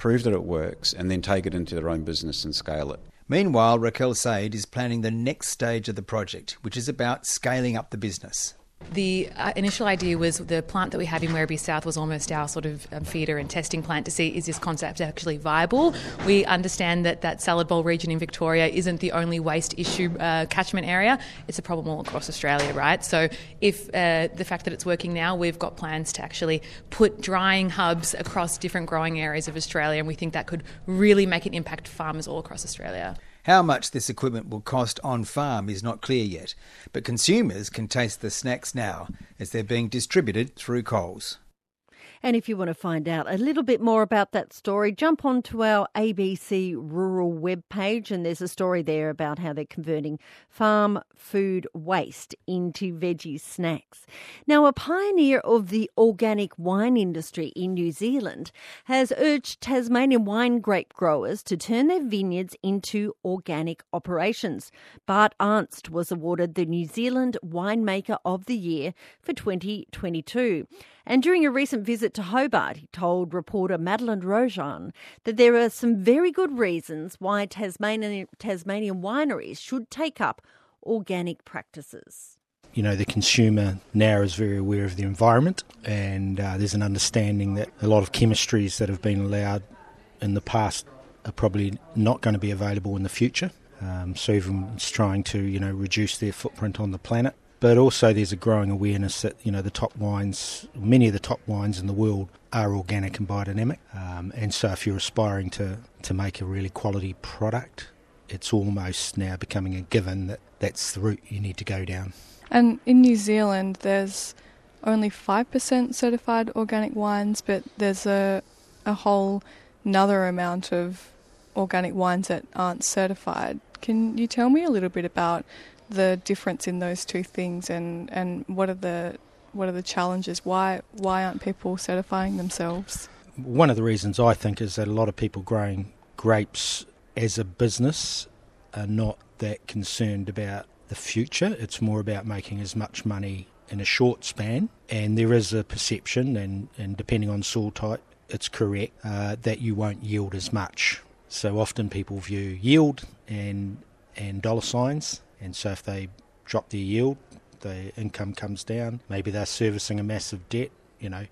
prove that it works, and then take it into their own business and scale it. Meanwhile, Raquel Said is planning the next stage of the project, which is about scaling up the business. The uh, initial idea was the plant that we have in Werribee South was almost our sort of um, feeder and testing plant to see is this concept actually viable. We understand that that salad bowl region in Victoria isn't the only waste issue uh, catchment area; it's a problem all across Australia, right? So, if uh, the fact that it's working now, we've got plans to actually put drying hubs across different growing areas of Australia, and we think that could really make an impact farmers all across Australia. How much this equipment will cost on farm is not clear yet, but consumers can taste the snacks now as they're being distributed through Coles. And if you want to find out a little bit more about that story, jump onto our ABC Rural webpage, and there's a story there about how they're converting farm food waste into veggie snacks. Now, a pioneer of the organic wine industry in New Zealand has urged Tasmanian wine grape growers to turn their vineyards into organic operations. Bart Arnst was awarded the New Zealand Winemaker of the Year for 2022. And during a recent visit to Hobart, he told reporter Madeline Rojan that there are some very good reasons why Tasmanian, Tasmanian wineries should take up organic practices. You know, the consumer now is very aware of the environment, and uh, there's an understanding that a lot of chemistries that have been allowed in the past are probably not going to be available in the future. Um, so everyone's trying to, you know, reduce their footprint on the planet. But also, there's a growing awareness that you know the top wines, many of the top wines in the world, are organic and biodynamic. Um, and so, if you're aspiring to to make a really quality product, it's almost now becoming a given that that's the route you need to go down. And in New Zealand, there's only 5% certified organic wines, but there's a, a whole another amount of organic wines that aren't certified. Can you tell me a little bit about the difference in those two things and, and what are the what are the challenges? Why why aren't people certifying themselves? One of the reasons I think is that a lot of people growing grapes as a business are not that concerned about the future. It's more about making as much money in a short span. And there is a perception, and, and depending on soil type, it's correct, uh, that you won't yield as much. So often people view yield and and dollar signs and so if they drop their yield, the income comes down. Maybe they're servicing a massive debt, you know.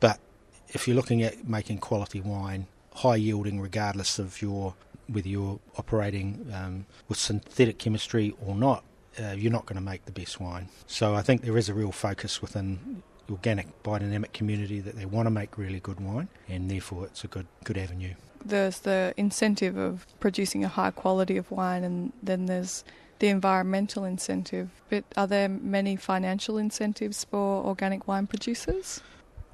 But if you're looking at making quality wine, high yielding, regardless of your whether you're operating um, with synthetic chemistry or not, uh, you're not going to make the best wine. So I think there is a real focus within the organic biodynamic community that they want to make really good wine, and therefore it's a good good avenue. There's the incentive of producing a high quality of wine, and then there's the environmental incentive. But are there many financial incentives for organic wine producers?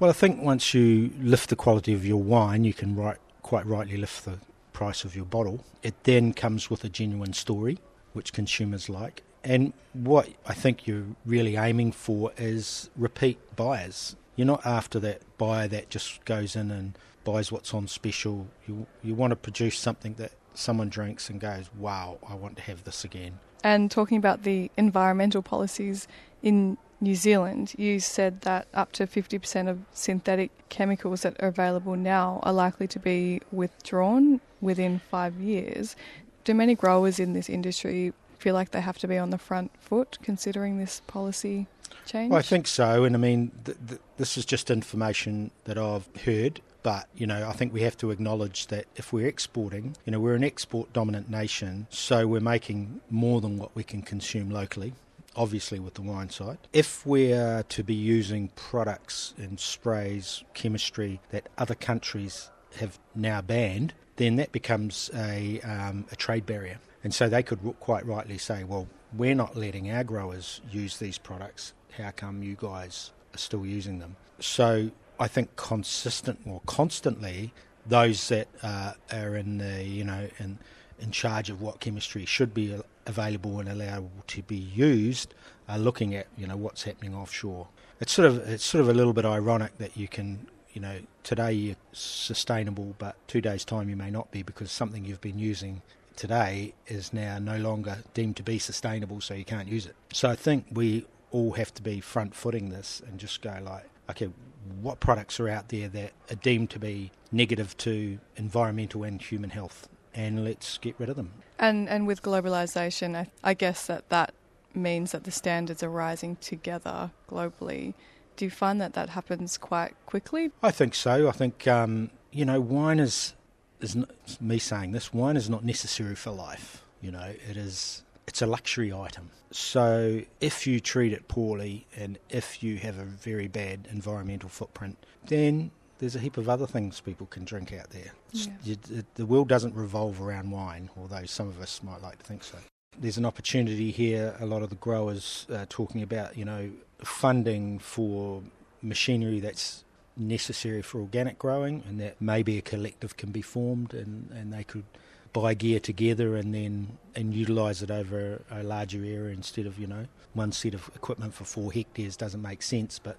Well, I think once you lift the quality of your wine, you can right, quite rightly lift the price of your bottle. It then comes with a genuine story, which consumers like. And what I think you're really aiming for is repeat buyers. You're not after that buyer that just goes in and buys what's on special. You you want to produce something that someone drinks and goes, "Wow, I want to have this again." And talking about the environmental policies in New Zealand, you said that up to 50% of synthetic chemicals that are available now are likely to be withdrawn within five years. Do many growers in this industry feel like they have to be on the front foot considering this policy change? Well, I think so. And I mean, th- th- this is just information that I've heard. But, you know, I think we have to acknowledge that if we're exporting, you know, we're an export dominant nation, so we're making more than what we can consume locally, obviously with the wine side. If we're to be using products and sprays, chemistry that other countries have now banned, then that becomes a, um, a trade barrier. And so they could quite rightly say, well, we're not letting our growers use these products. How come you guys are still using them? So I think consistent or constantly those that uh, are in the you know in in charge of what chemistry should be available and allowable to be used are looking at you know what's happening offshore. It's sort of it's sort of a little bit ironic that you can you know today you're sustainable, but two days time you may not be because something you've been using today is now no longer deemed to be sustainable, so you can't use it. So I think we all have to be front footing this and just go like, okay, what products are out there that are deemed to be negative to environmental and human health, and let's get rid of them. And and with globalization, I, I guess that that means that the standards are rising together globally. Do you find that that happens quite quickly? I think so. I think um, you know wine is is not, me saying this. Wine is not necessary for life. You know, it is. It's a luxury item. So if you treat it poorly and if you have a very bad environmental footprint, then there's a heap of other things people can drink out there. Yeah. You, the world doesn't revolve around wine, although some of us might like to think so. There's an opportunity here. A lot of the growers are talking about, you know, funding for machinery that's necessary for organic growing, and that maybe a collective can be formed, and, and they could buy gear together and then and utilise it over a larger area instead of you know one set of equipment for four hectares doesn't make sense, but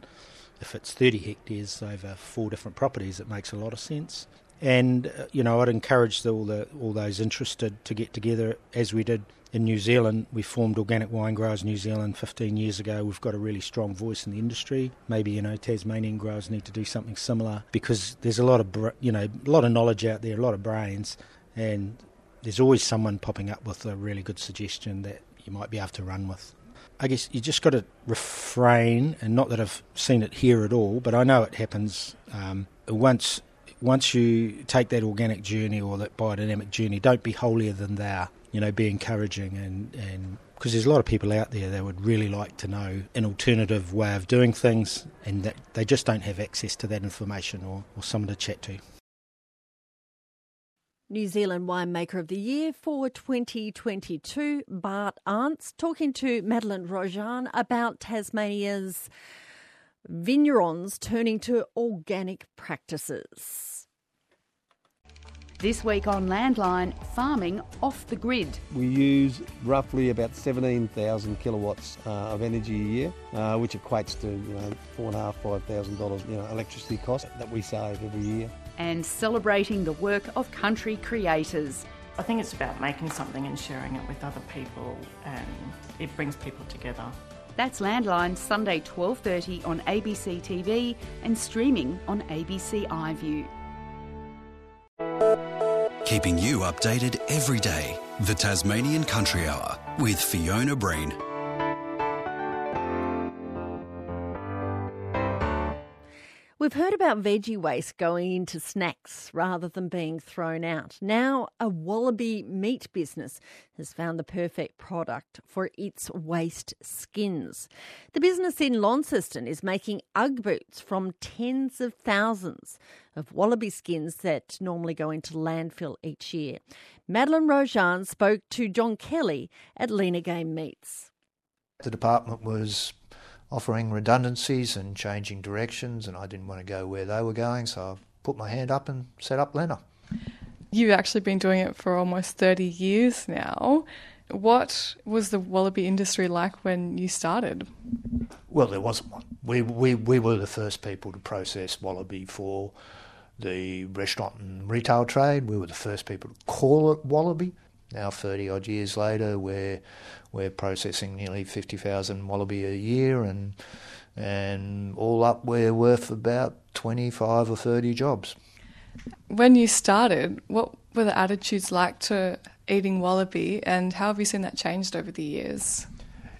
if it's 30 hectares over four different properties, it makes a lot of sense. And uh, you know, I'd encourage all the all those interested to get together as we did in New Zealand. We formed Organic Wine Growers New Zealand 15 years ago. We've got a really strong voice in the industry. Maybe you know Tasmanian growers need to do something similar because there's a lot of you know a lot of knowledge out there, a lot of brains, and there's always someone popping up with a really good suggestion that you might be able to run with. I guess you just got to refrain, and not that I've seen it here at all, but I know it happens. Um, once once you take that organic journey or that biodynamic journey, don't be holier than thou. You know, be encouraging and and because there's a lot of people out there that would really like to know an alternative way of doing things, and that they just don't have access to that information or, or someone to chat to. New Zealand Winemaker of the Year for 2022, Bart Arntz, talking to Madeline Rojan about Tasmania's vignerons turning to organic practices. This week on Landline, farming off the grid. We use roughly about 17,000 kilowatts uh, of energy a year, uh, which equates to you know four and a half, five thousand dollars, you know, electricity cost that we save every year and celebrating the work of country creators. I think it's about making something and sharing it with other people and it brings people together. That's Landline Sunday 12:30 on ABC TV and streaming on ABC iView. Keeping you updated every day. The Tasmanian Country Hour with Fiona Breen. We've heard about veggie waste going into snacks rather than being thrown out. Now, a wallaby meat business has found the perfect product for its waste skins. The business in Launceston is making Ugg boots from tens of thousands of wallaby skins that normally go into landfill each year. Madeline Rojan spoke to John Kelly at Lenah Game Meats. The department was offering redundancies and changing directions, and I didn't want to go where they were going, so I put my hand up and set up Lenah. You've actually been doing it for almost 30 years now. What was the wallaby industry like when you started? Well, there wasn't one. We, we, we were the first people to process wallaby for the restaurant and retail trade. We were the first people to call it wallaby. Now, 30 odd years later, we're, we're processing nearly 50,000 wallaby a year, and, and all up, we're worth about 25 or 30 jobs. When you started, what were the attitudes like to eating wallaby, and how have you seen that changed over the years?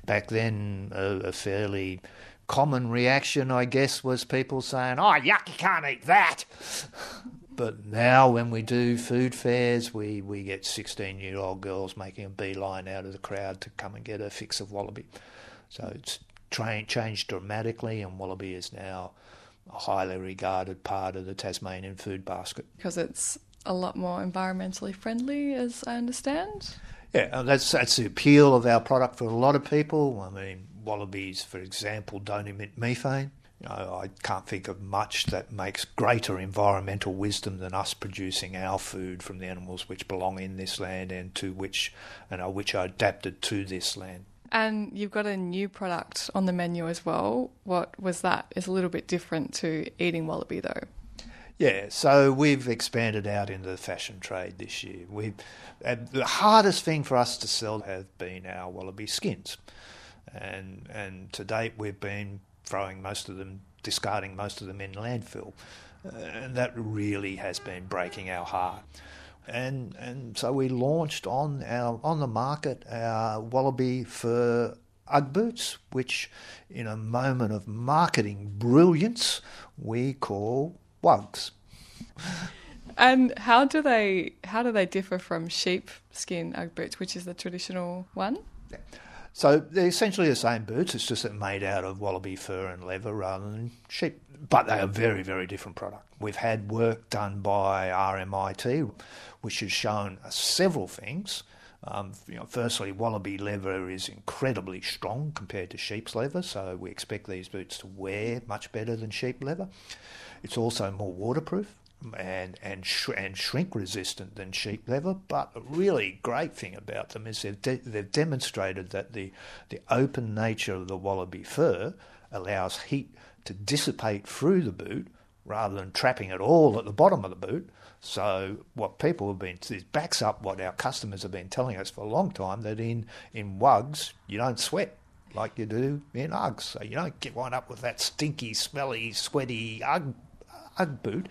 Back then, a, a fairly common reaction, I guess, was people saying, Oh, yuck, you can't eat that. But now, when we do food fairs, we, we get 16 year old girls making a beeline out of the crowd to come and get a fix of wallaby. So it's tra- changed dramatically, and wallaby is now a highly regarded part of the Tasmanian food basket. Because it's a lot more environmentally friendly, as I understand. Yeah, that's that's the appeal of our product for a lot of people. I mean, wallabies, for example, don't emit methane. You know, I can't think of much that makes greater environmental wisdom than us producing our food from the animals which belong in this land and to which and are which are adapted to this land. And you've got a new product on the menu as well. What was that? It's a little bit different to eating wallaby though. Yeah, so we've expanded out into the fashion trade this year. We, the hardest thing for us to sell have been our wallaby skins, and and to date we've been throwing most of them, discarding most of them in landfill. Uh, and that really has been breaking our heart. And and so we launched on our on the market our wallaby for Ugg boots, which in a moment of marketing brilliance we call Wugs. And how do they how do they differ from sheepskin Ugg boots, which is the traditional one? So they're essentially the same boots. It's just that made out of wallaby fur and leather rather than sheep. But they are very, very different product. We've had work done by RMIT, which has shown several things. Um, you know, firstly, wallaby leather is incredibly strong compared to sheep's leather, so we expect these boots to wear much better than sheep leather. It's also more waterproof and and sh- and shrink resistant than sheep leather. But a really great thing about them is they've de- they've demonstrated that the the open nature of the wallaby fur allows heat to dissipate through the boot rather than trapping it all at the bottom of the boot. So what people have been this backs up what our customers have been telling us for a long time that in in wugs you don't sweat like you do in Uggs. So you don't get wind up with that stinky, smelly, sweaty Ugg, Ugg boot.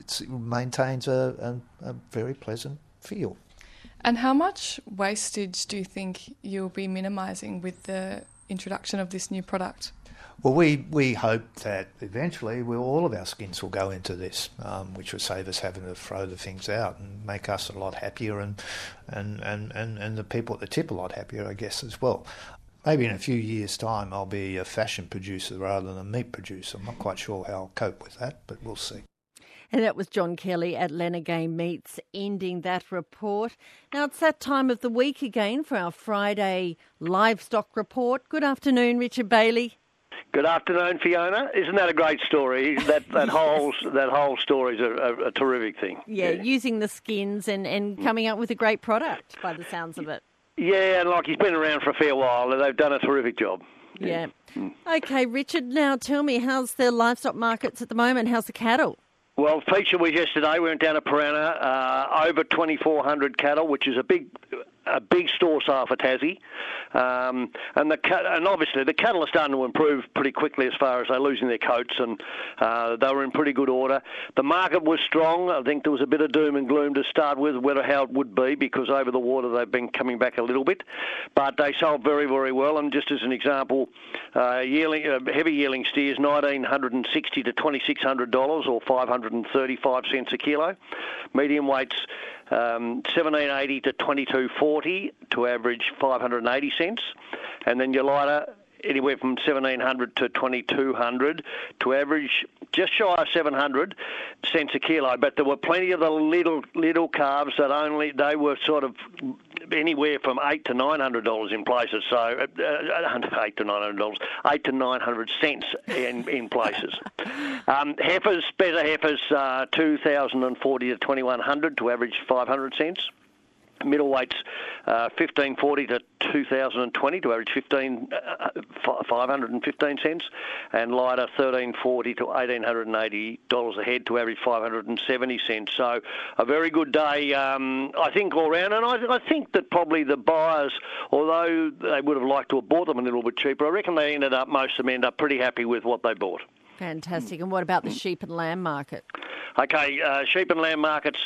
It's, it maintains a, a, a very pleasant feel. And how much wastage do you think you'll be minimising with the introduction of this new product? Well, we, we hope that eventually we'll, all of our skins will go into this, um, which will save us having to throw the things out and make us a lot happier and, and, and, and, and the people at the tip a lot happier, I guess, as well. Maybe in a few years' time I'll be a fashion producer rather than a meat producer. I'm not quite sure how I'll cope with that, but we'll see. And that was John Kelly at Lenah Game Meats ending that report. Now it's that time of the week again for our Friday livestock report. Good afternoon, Richard Bailey. Good afternoon, Fiona. Isn't that a great story? That that whole that whole story is a, a, a terrific thing. Yeah, using the skins and, and coming up with a great product by the sounds of it. Yeah, and like he's been around for a fair while, and they've done a terrific job. Yeah. Mm. Okay, Richard, now tell me, how's the livestock markets at the moment? How's the cattle? Well, feature was yesterday. We went down to Powranna, uh, over 2,400 cattle, which is a big, a big store sale for Tassie. Um, and the and obviously the cattle are starting to improve pretty quickly as far as they're losing their coats, and uh, they were in pretty good order. The market was strong. I think there was a bit of doom and gloom to start with, whether how it would be, because over the water they've been coming back a little bit, but they sold very, very well. And just as an example, uh, yearling, uh, heavy yearling steers, 1,960 to 2,600 dollars, or 535 cents a kilo. Medium weights um, 1780 to 2240 to average 580 cents, and then your lighter anywhere from 1700 to 2200 to average just shy of 700 cents a kilo. But there were plenty of the little little calves that only they were sort of anywhere from eight to nine hundred dollars in places. So uh, uh, eight to nine hundred dollars, eight to nine hundred cents in in places. Um, heifers, better heifers, uh, two thousand and forty to twenty one hundred to average five hundred cents. Middleweights, uh, 1540 to 2020 to average 15, uh, 515 cents, and lighter 1340 to 1880 dollars a head to average 570 cents. So a very good day, um, I think, all round. And I, I think that probably the buyers, although they would have liked to have bought them a little bit cheaper, I reckon they ended up most of them end up pretty happy with what they bought. Fantastic. And what about the sheep and lamb market? Okay, uh, sheep and lamb markets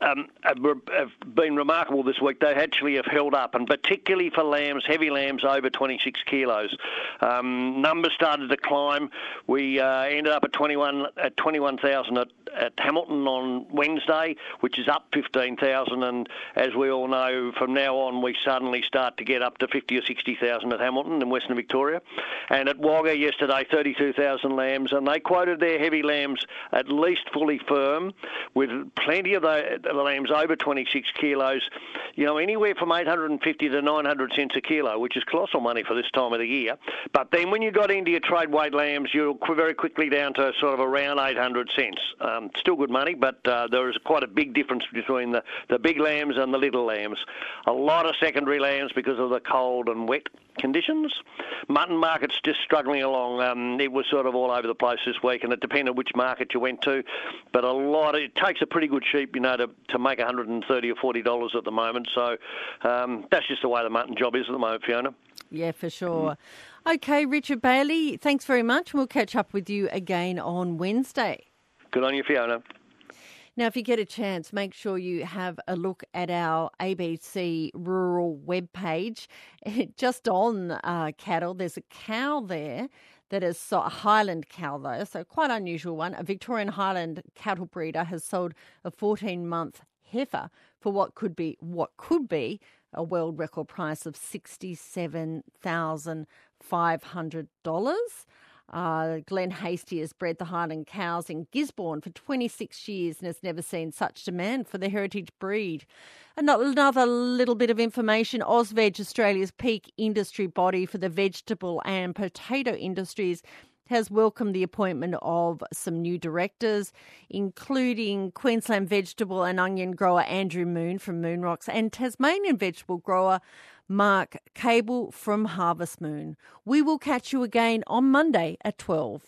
um, have, have, been remarkable this week. They actually have held up, and particularly for lambs, heavy lambs over 26 kilos. Um, numbers started to climb. We uh, ended up at 21 at 21,000 at, at Hamilton on Wednesday, which is up 15,000. And as we all know, from now on we suddenly start to get up to 50 or 60,000 at Hamilton in Western Victoria. And at Wagga yesterday, 32,000 lambs, and they quoted their heavy lambs at least fully firm, with plenty of the, lambs over 26 kilos. You know, anywhere from 850 to 900 cents a kilo, which is colossal money for this time of the year. But then when you got into your trade weight lambs, you're very quickly down to sort of around 800 cents. Um, still good money, but uh, there is quite a big difference between the, the big lambs and the little lambs. A lot of secondary lambs because of the cold and wet conditions. Mutton market's just struggling along. Um, it was sort of all over the place this week, and it depended which market you went to. But a lot, of, it takes a pretty good sheep, you know, to, to make 130 or 40 dollars at the moment. So um, that's just the way the mutton job is at the moment, Fiona. Yeah, for sure. Okay, Richard Bailey, thanks very much. We'll catch up with you again on Wednesday. Good on you, Fiona. Now, if you get a chance, make sure you have a look at our ABC Rural webpage. Just on uh, cattle, there's a cow there that is so, a Highland cow, though, so quite unusual one. A Victorian Highland cattle breeder has sold a 14 month heifer for what could be what could be a world record price of $67,500. Uh, Glenn Hastie has bred the Highland cows in Gisborne for 26 years and has never seen such demand for the heritage breed. Another little bit of information Ausveg, Australia's peak industry body for the vegetable and potato industries, has welcomed the appointment of some new directors, including Queensland vegetable and onion grower Andrew Moon from Moonrocks and Tasmanian vegetable grower Mark Kable from Harvest Moon. We will catch you again on Monday at 12.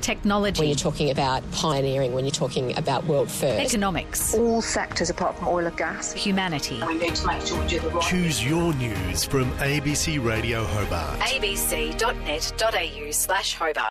Technology. When you're talking about pioneering, when you're talking about world first. Economics. All sectors apart from oil and gas. Humanity. We need to make sure we do the right Choose your news from ABC Radio Hobart. abc.net.au slash Hobart.